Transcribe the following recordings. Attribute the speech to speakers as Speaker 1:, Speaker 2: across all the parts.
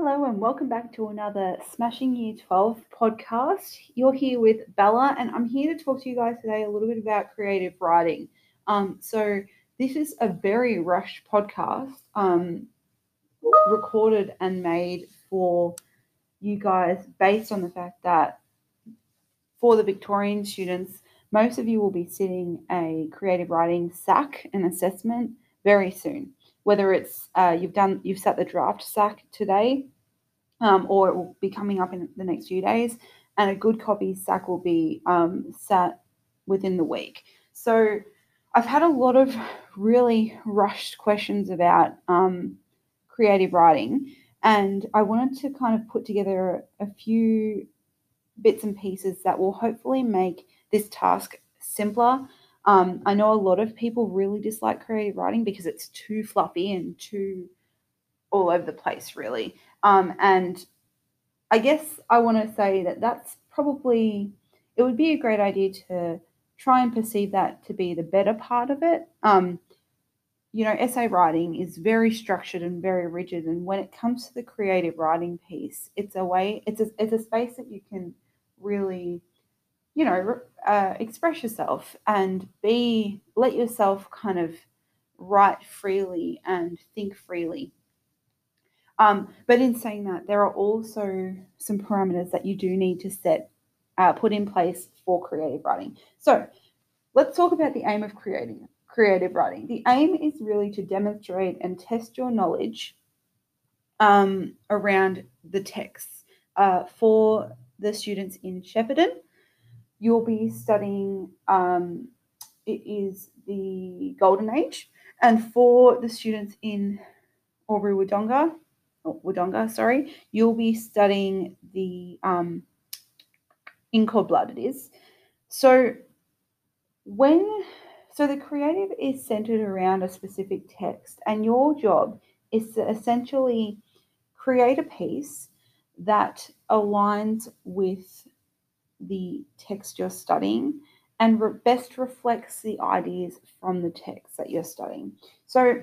Speaker 1: Hello, and welcome back to another Smashing Year 12 podcast. You're here with Bella, and I'm here to talk to you guys today a little bit about creative writing. Um, so, this is a very rushed podcast, um, recorded and made for you guys based on the fact that for the Victorian students, most of you will be sitting a creative writing SAC, an assessment, very soon whether it's uh, you've done you've set the draft SAC today, um, or it will be coming up in the next few days, and a good copy SAC will be um, sat within the week. So I've had a lot of really rushed questions about um, creative writing, and I wanted to kind of put together a few bits and pieces that will hopefully make this task simpler um, I know a lot of people really dislike creative writing because it's too fluffy and too all over the place, really. Um, and I guess I want to say that that's probably, it would be a great idea to try and perceive that to be the better part of it. Um, you know, essay writing is very structured and very rigid. And when it comes to the creative writing piece, it's a way, it's a, it's a space that you can really you know, uh, express yourself and be, let yourself kind of write freely and think freely. Um, but in saying that, there are also some parameters that you do need to set, uh, put in place for creative writing. So let's talk about the aim of creating creative writing. The aim is really to demonstrate and test your knowledge um, around the texts uh, for the students in Shepparton you'll be studying, um, it is the Golden Age. And for the students in Albury Wodonga, oh, Wodonga, sorry, you'll be studying the um, in cold blood it is. So when so the creative is centered around a specific text, and your job is to essentially create a piece that aligns with the text you're studying and re- best reflects the ideas from the text that you're studying. So,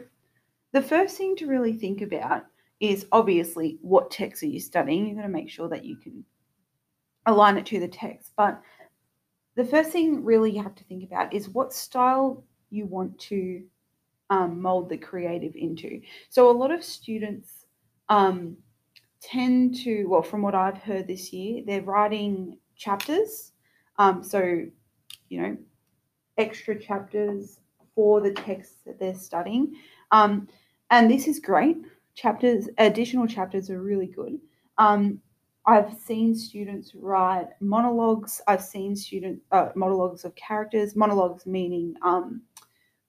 Speaker 1: the first thing to really think about is obviously what text are you studying? You're going to make sure that you can align it to the text. But the first thing really you have to think about is what style you want to um, mold the creative into. So, a lot of students um, tend to, well, from what I've heard this year, they're writing chapters. Um, so, you know, extra chapters for the text that they're studying. Um, and this is great. Chapters, additional chapters are really good. Um, I've seen students write monologues. I've seen student uh, monologues of characters. Monologues meaning um,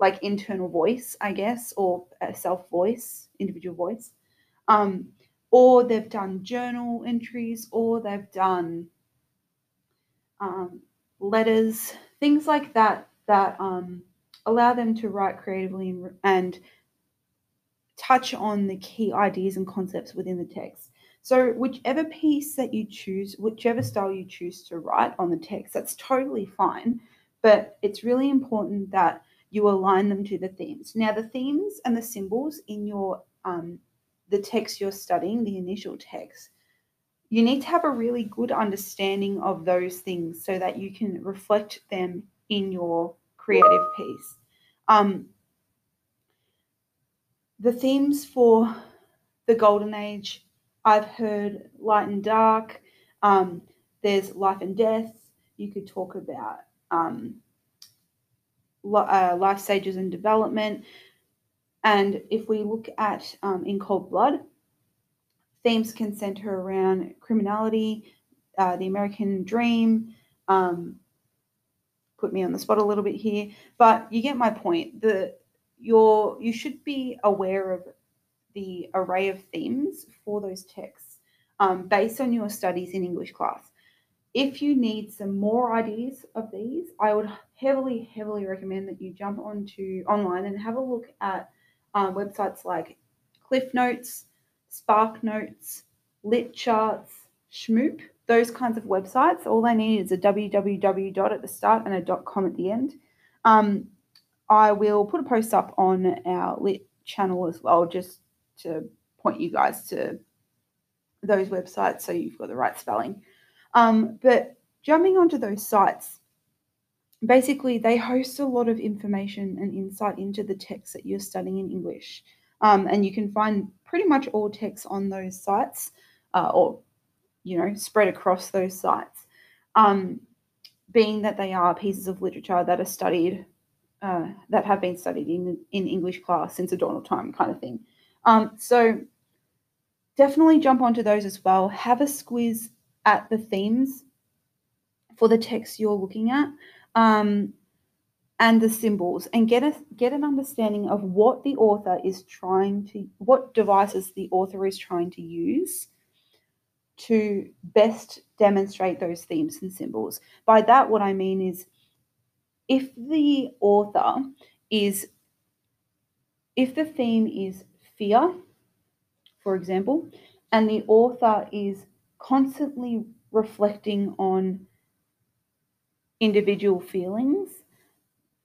Speaker 1: like internal voice, I guess, or self voice, individual voice. Um, or they've done journal entries, or they've done um, letters, things like that, that um, allow them to write creatively and, and touch on the key ideas and concepts within the text. So, whichever piece that you choose, whichever style you choose to write on the text, that's totally fine. But it's really important that you align them to the themes. Now, the themes and the symbols in your um, the text you're studying, the initial text, you need to have a really good understanding of those things so that you can reflect them in your creative piece. Um, the themes for the golden age, I've heard light and dark. Um, there's life and death. You could talk about um, uh, life stages and development. And if we look at um, in cold blood, themes can center around criminality, uh, the American dream. Um, put me on the spot a little bit here, but you get my point. The your you should be aware of the array of themes for those texts um, based on your studies in English class. If you need some more ideas of these, I would heavily, heavily recommend that you jump onto online and have a look at uh, websites like Cliff Notes, Spark Notes, Lit Charts, Shmoop, those kinds of websites. All they need is a www dot at the start and a com at the end. Um, I will put a post up on our Lit channel as well, just to point you guys to those websites so you've got the right spelling. Um, but jumping onto those sites, basically they host a lot of information and insight into the text that you're studying in English. Um, and you can find pretty much all texts on those sites uh, or, you know, spread across those sites. Um, being that they are pieces of literature that are studied, uh, that have been studied in, in English class since the dawn of time, kind of thing. Um, so definitely jump onto those as well. Have a squiz at the themes for the text you're looking at. Um, and the symbols and get a get an understanding of what the author is trying to what devices the author is trying to use to best demonstrate those themes and symbols. By that what I mean is if the author is if the theme is fear for example and the author is constantly reflecting on individual feelings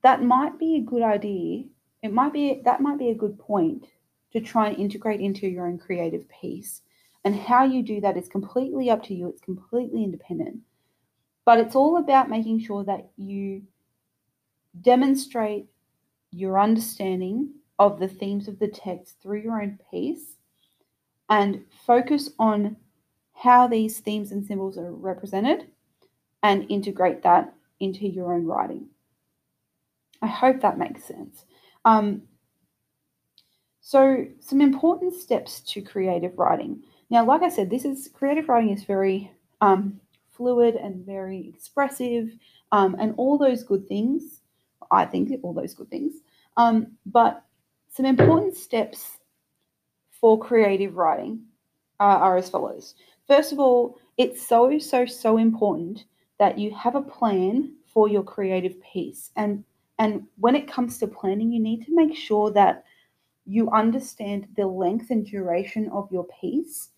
Speaker 1: that might be a good idea. It might be that might be a good point to try and integrate into your own creative piece. And how you do that is completely up to you. It's completely independent. But it's all about making sure that you demonstrate your understanding of the themes of the text through your own piece and focus on how these themes and symbols are represented and integrate that into your own writing. I hope that makes sense. Um, so, some important steps to creative writing. Now, like I said, this is creative writing is very um, fluid and very expressive, um, and all those good things. I think all those good things. Um, but some important steps for creative writing uh, are as follows. First of all, it's so so so important that you have a plan for your creative piece, and and when it comes to planning, you need to make sure that you understand the length and duration of your piece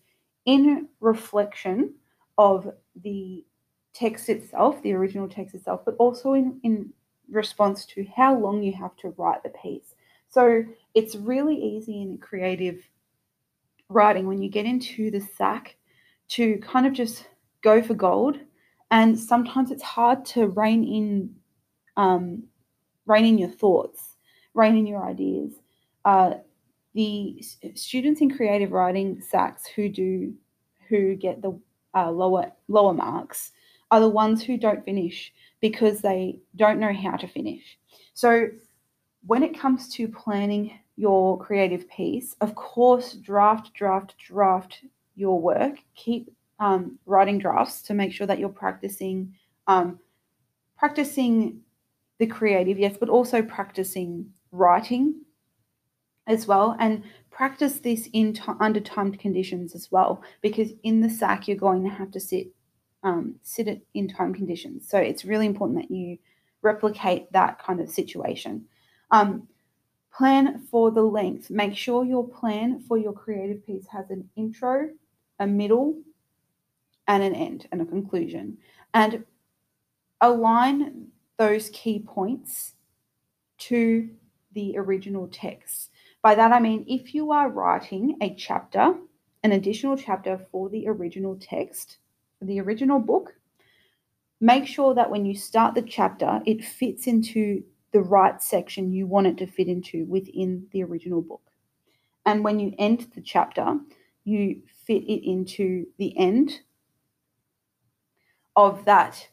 Speaker 1: in reflection of the text itself, the original text itself, but also in, in response to how long you have to write the piece. So it's really easy in creative writing when you get into the SAC to kind of just go for gold. And sometimes it's hard to rein in um, rein in your thoughts, rein in your ideas. Uh, the students in creative writing SACs who do who get the uh, lower lower marks are the ones who don't finish because they don't know how to finish. So when it comes to planning your creative piece, of course, draft, draft, draft your work. Keep um, writing drafts to make sure that you're practicing um, practicing the creative, yes, but also practicing writing as well and practice this in t- under timed conditions as well because in the SAC you're going to have to sit um, sit it in time conditions. So it's really important that you replicate that kind of situation. Um, plan for the length. Make sure your plan for your creative piece has an intro a middle and an end and a conclusion. And align those key points to the original text. By that I mean, if you are writing a chapter, an additional chapter for the original text, for the original book, make sure that when you start the chapter, it fits into the right section you want it to fit into within the original book. And when you end the chapter, you fit it into the end of that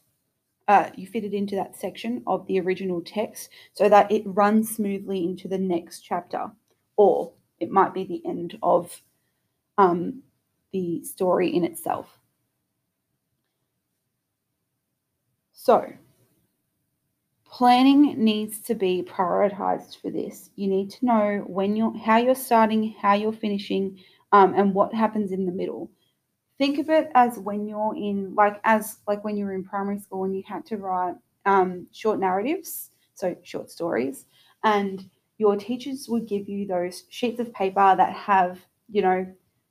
Speaker 1: uh, you fit it into that section of the original text so that it runs smoothly into the next chapter, or it might be the end of um, the story in itself. So, planning needs to be prioritized for this. You need to know when you're, how you're starting, how you're finishing, um, and what happens in the middle think of it as when you're in like as like when you were in primary school and you had to write um, short narratives so short stories and your teachers would give you those sheets of paper that have you know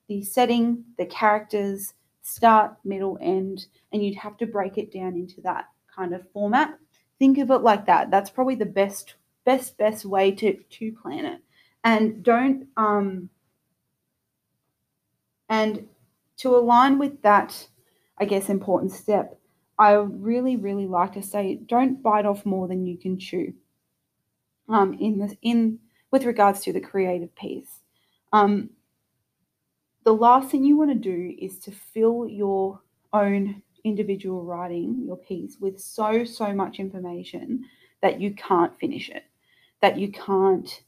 Speaker 1: the setting the characters start middle end and you'd have to break it down into that kind of format. Think of it like that. That's probably the best best best way to to plan it. And don't um and to align with that, I guess, important step, I really, really like to say don't bite off more than you can chew. Um, in this, in with regards to the creative piece, um, the last thing you want to do is to fill your own individual writing, your piece, with so so much information that you can't finish it, that you can't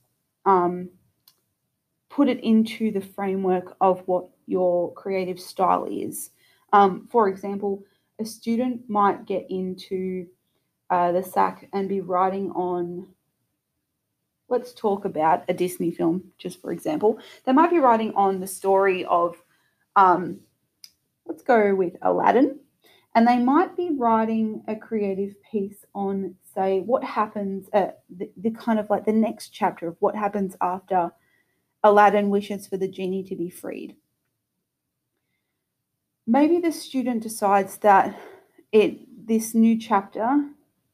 Speaker 1: um, put it into the framework of what your creative style is. Um, for example, a student might get into uh, the SAC and be writing on, let's talk about a Disney film, just for example. They might be writing on the story of, um, let's go with Aladdin. And they might be writing a creative piece on, say, what happens at the, the kind of like the next chapter of what happens after Aladdin wishes for the genie to be freed maybe the student decides that it this new chapter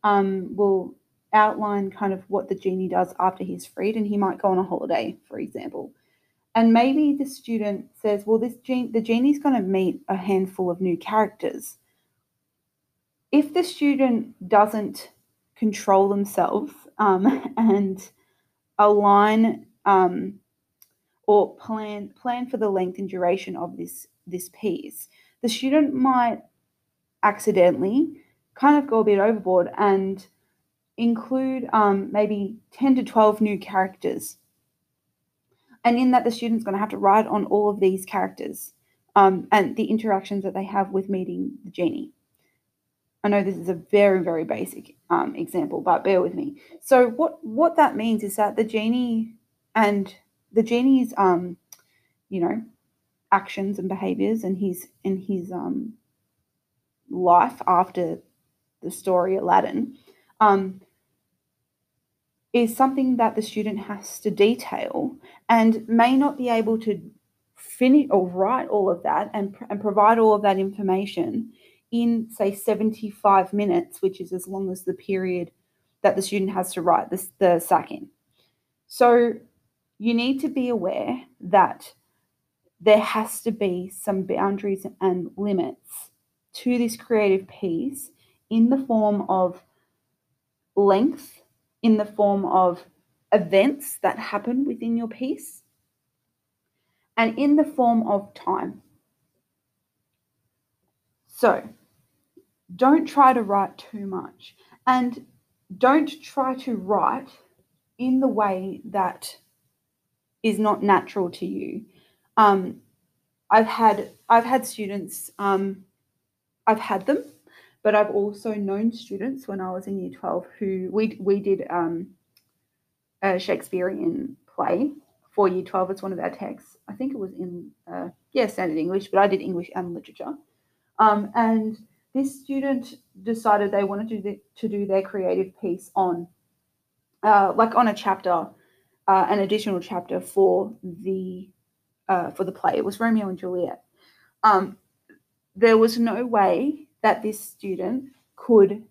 Speaker 1: um, will outline kind of what the genie does after he's freed and he might go on a holiday for example. And maybe the student says well this genie the genie's going to meet a handful of new characters. If the student doesn't control themselves um, and align um, or plan plan for the length and duration of this this piece the student might accidentally kind of go a bit overboard and include um, maybe 10 to 12 new characters. And in that, the student's going to have to write on all of these characters um, and the interactions that they have with meeting the genie. I know this is a very, very basic um, example, but bear with me. So, what what that means is that the genie and the genie's, um, you know, actions and behaviors and his in his um, life after the story Aladdin um, is something that the student has to detail and may not be able to finish or write all of that and, and provide all of that information in say 75 minutes which is as long as the period that the student has to write this, the SAC in. So you need to be aware that there has to be some boundaries and limits to this creative piece in the form of length, in the form of events that happen within your piece, and in the form of time. So, don't try to write too much and don't try to write in the way that is not natural to you um, I've had I've had students. Um, I've had them, but I've also known students when I was in Year Twelve who we we did um, a Shakespearean play for Year Twelve. It's one of our texts. I think it was in uh, yeah standard English, but I did English and literature. Um, and this student decided they wanted to do, to do their creative piece on, uh, like on a chapter, uh, an additional chapter for the uh, for the play. It was Romeo and Juliet. Um, there was no way that this student could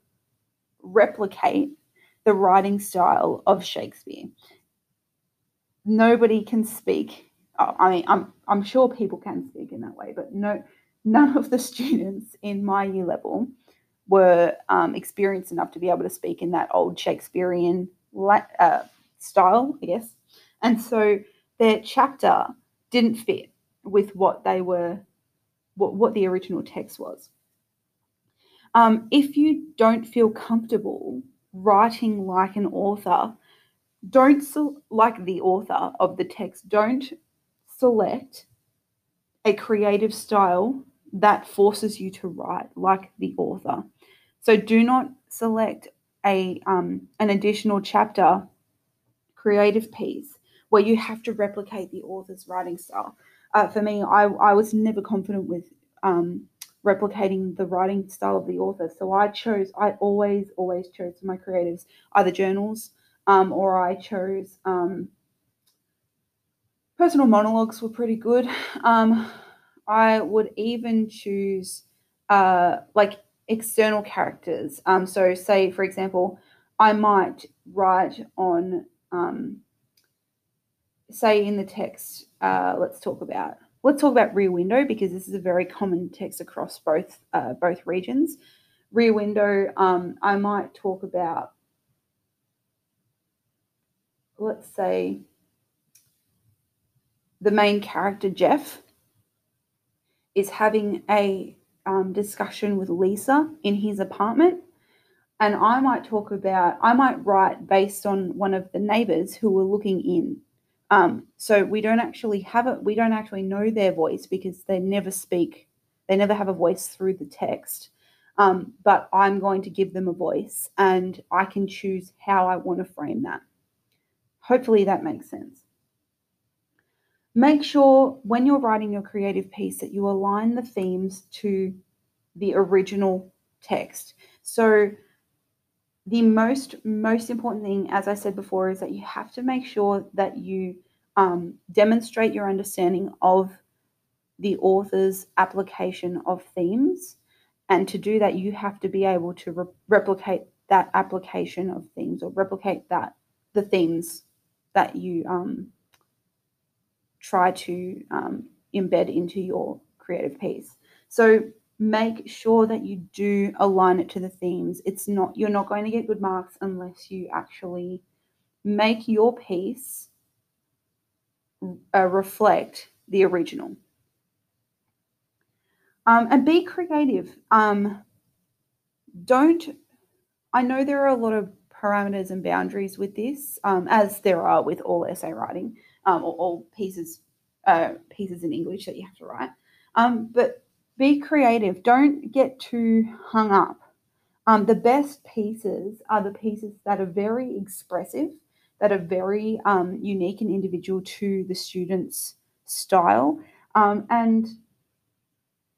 Speaker 1: replicate the writing style of Shakespeare. Nobody can speak. I mean, I'm I'm sure people can speak in that way, but no, none of the students in my year level were um, experienced enough to be able to speak in that old Shakespearean uh, style, I guess. And so their chapter didn't fit with what they were, what, what the original text was. Um, if you don't feel comfortable writing like an author, don't like the author of the text, don't select a creative style that forces you to write like the author. So do not select a um, an additional chapter creative piece where you have to replicate the author's writing style. Uh, for me, I, I was never confident with um, replicating the writing style of the author. So I chose, I always, always chose my creatives either journals um, or I chose um, personal monologues were pretty good. Um, I would even choose uh, like external characters. Um, so, say, for example, I might write on um, say in the text, uh, let's talk about let's talk about Rear Window because this is a very common text across both uh, both regions. Rear Window, um, I might talk about, let's say, the main character Jeff is having a um, discussion with Lisa in his apartment. And I might talk about, I might write based on one of the neighbors who were looking in. Um, so we don't actually have it, we don't actually know their voice because they never speak, they never have a voice through the text. Um, but I'm going to give them a voice and I can choose how I want to frame that. Hopefully that makes sense. Make sure when you're writing your creative piece that you align the themes to the original text. So the most most important thing, as I said before, is that you have to make sure that you um, demonstrate your understanding of the author's application of themes. And to do that, you have to be able to re- replicate that application of themes or replicate that the themes that you um, try to um, embed into your creative piece. So make sure that you do align it to the themes. It's not you're not going to get good marks unless you actually make your piece uh, reflect the original. Um, and be creative. Um, don't. I know there are a lot of parameters and boundaries with this, um, as there are with all essay writing um, or all pieces uh, pieces in English that you have to write. Um, but be creative. Don't get too hung up. Um, the best pieces are the pieces that are very expressive, that are very um, unique and individual to the student's style. Um, and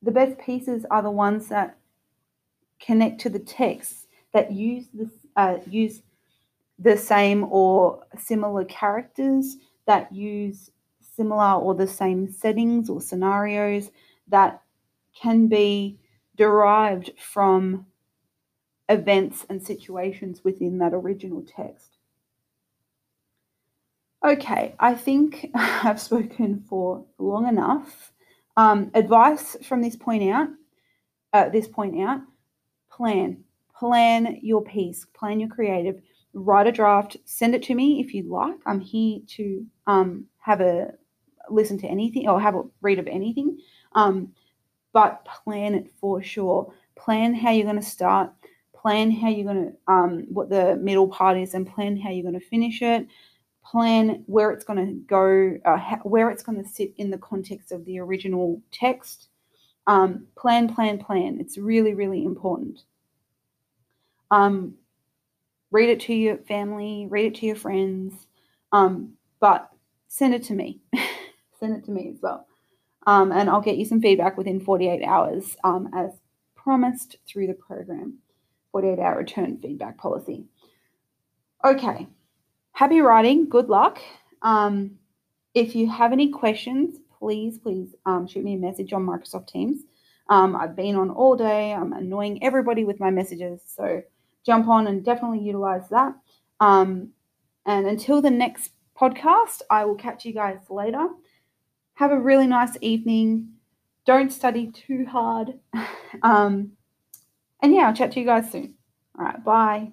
Speaker 1: the best pieces are the ones that connect to the text, that use the, uh, use the same or similar characters, that use similar or the same settings or scenarios, that can be derived from events and situations within that original text. Okay, I think I've spoken for long enough. Um, advice from this point out, uh, this point out, plan, plan your piece, plan your creative, write a draft, send it to me if you'd like. I'm here to um, have a listen to anything or have a read of anything. Um, but plan it for sure. Plan how you're going to start, plan how you're going to, um, what the middle part is, and plan how you're going to finish it. Plan where it's going to go, uh, where it's going to sit in the context of the original text. Um, plan, plan, plan. It's really, really important. Um, read it to your family, read it to your friends, um, but send it to me. send it to me as well um, and I'll get you some feedback within 48 hours um, as promised through the program 48 hour return feedback policy. Okay, happy writing, good luck. Um, if you have any questions, please, please um, shoot me a message on Microsoft Teams. Um, I've been on all day, I'm annoying everybody with my messages, so jump on and definitely utilize that. Um, and until the next podcast, I will catch you guys later. Have a really nice evening. Don't study too hard. Um, and yeah, I'll chat to you guys soon. All right, bye.